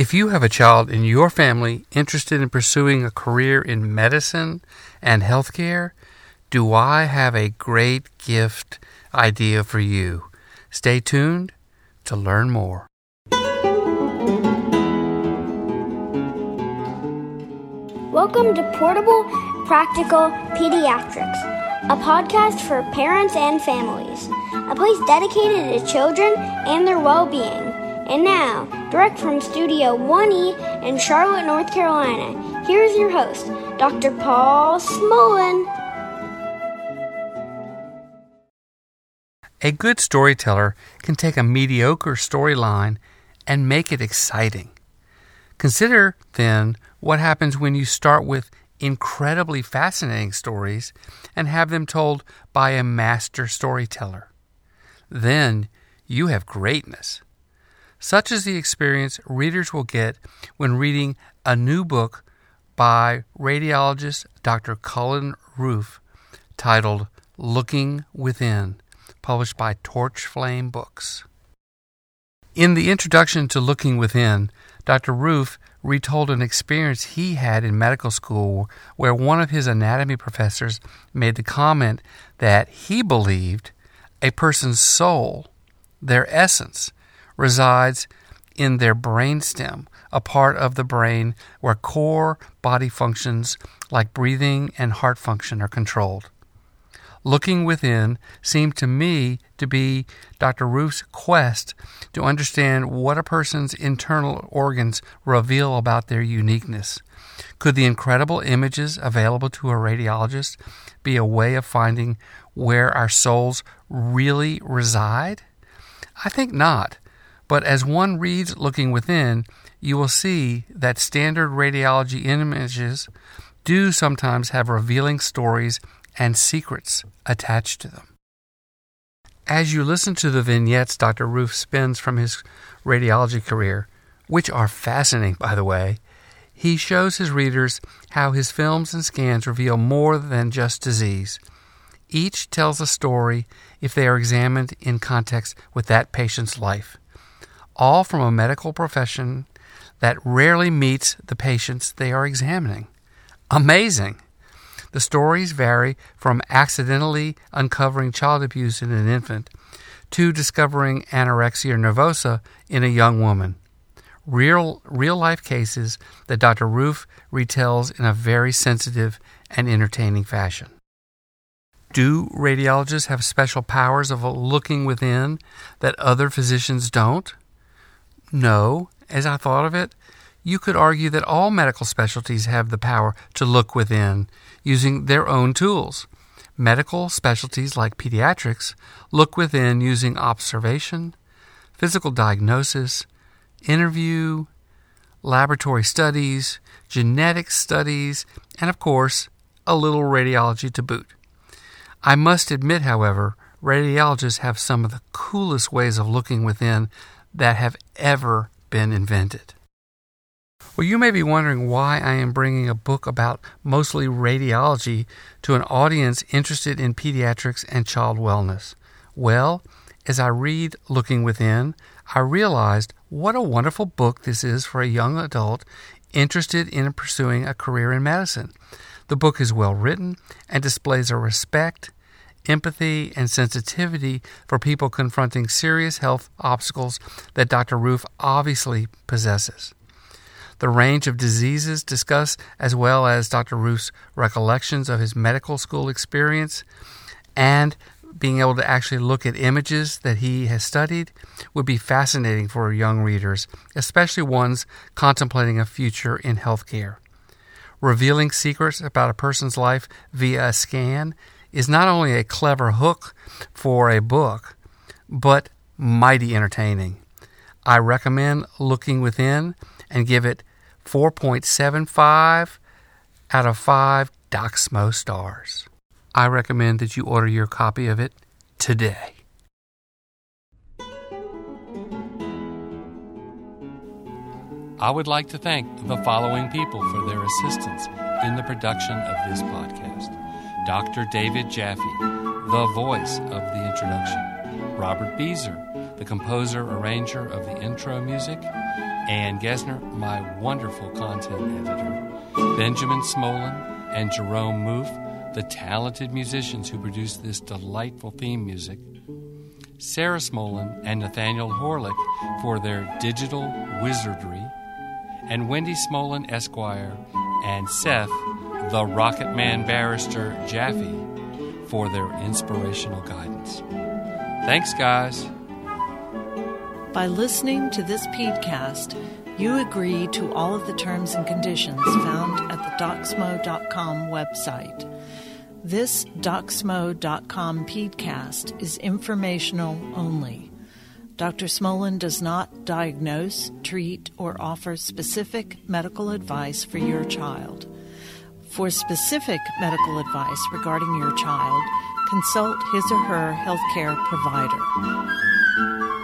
If you have a child in your family interested in pursuing a career in medicine and healthcare, do I have a great gift idea for you? Stay tuned to learn more. Welcome to Portable Practical Pediatrics, a podcast for parents and families, a place dedicated to children and their well being. And now, direct from Studio 1E in Charlotte, North Carolina, here's your host, Dr. Paul Smolin. A good storyteller can take a mediocre storyline and make it exciting. Consider, then, what happens when you start with incredibly fascinating stories and have them told by a master storyteller. Then you have greatness. Such is the experience readers will get when reading a new book by radiologist Dr. Cullen Ruff titled Looking Within, published by Torchflame Books. In the introduction to Looking Within, Dr. Ruff retold an experience he had in medical school where one of his anatomy professors made the comment that he believed a person's soul, their essence, resides in their brainstem, a part of the brain where core body functions like breathing and heart function are controlled. Looking within seemed to me to be Dr. Ruff's quest to understand what a person's internal organs reveal about their uniqueness. Could the incredible images available to a radiologist be a way of finding where our souls really reside? I think not. But as one reads Looking Within, you will see that standard radiology images do sometimes have revealing stories and secrets attached to them. As you listen to the vignettes Dr. Ruff spins from his radiology career, which are fascinating, by the way, he shows his readers how his films and scans reveal more than just disease. Each tells a story if they are examined in context with that patient's life all from a medical profession that rarely meets the patients they are examining. Amazing! The stories vary from accidentally uncovering child abuse in an infant to discovering anorexia nervosa in a young woman. Real, real life cases that Dr. Ruff retells in a very sensitive and entertaining fashion. Do radiologists have special powers of looking within that other physicians don't? No, as I thought of it, you could argue that all medical specialties have the power to look within using their own tools. Medical specialties like pediatrics look within using observation, physical diagnosis, interview, laboratory studies, genetic studies, and of course, a little radiology to boot. I must admit, however, radiologists have some of the coolest ways of looking within that have ever been invented. Well, you may be wondering why I am bringing a book about mostly radiology to an audience interested in pediatrics and child wellness. Well, as I read Looking Within, I realized what a wonderful book this is for a young adult interested in pursuing a career in medicine. The book is well written and displays a respect empathy, and sensitivity for people confronting serious health obstacles that Dr. Ruff obviously possesses. The range of diseases discussed, as well as Dr. Ruff's recollections of his medical school experience and being able to actually look at images that he has studied, would be fascinating for young readers, especially ones contemplating a future in healthcare. Revealing secrets about a person's life via a scan is not only a clever hook for a book, but mighty entertaining. I recommend looking within and give it 4.75 out of 5 Doc Smo stars. I recommend that you order your copy of it today. I would like to thank the following people for their assistance in the production of this podcast. Dr. David Jaffe, the voice of the introduction, Robert Beezer, the composer arranger of the intro music, Ann Gesner, my wonderful content editor, Benjamin Smolin, and Jerome Moof, the talented musicians who produced this delightful theme music, Sarah Smolin and Nathaniel Horlick for their digital wizardry, and Wendy Smolin Esquire and Seth, the Rocket Man barrister Jaffe, for their inspirational guidance. Thanks, guys. By listening to this podcast, you agree to all of the terms and conditions found at the docsmo.com website. This docsmo.com podcast is informational only. Dr. Smolin does not diagnose, treat, or offer specific medical advice for your child. For specific medical advice regarding your child, consult his or her healthcare provider.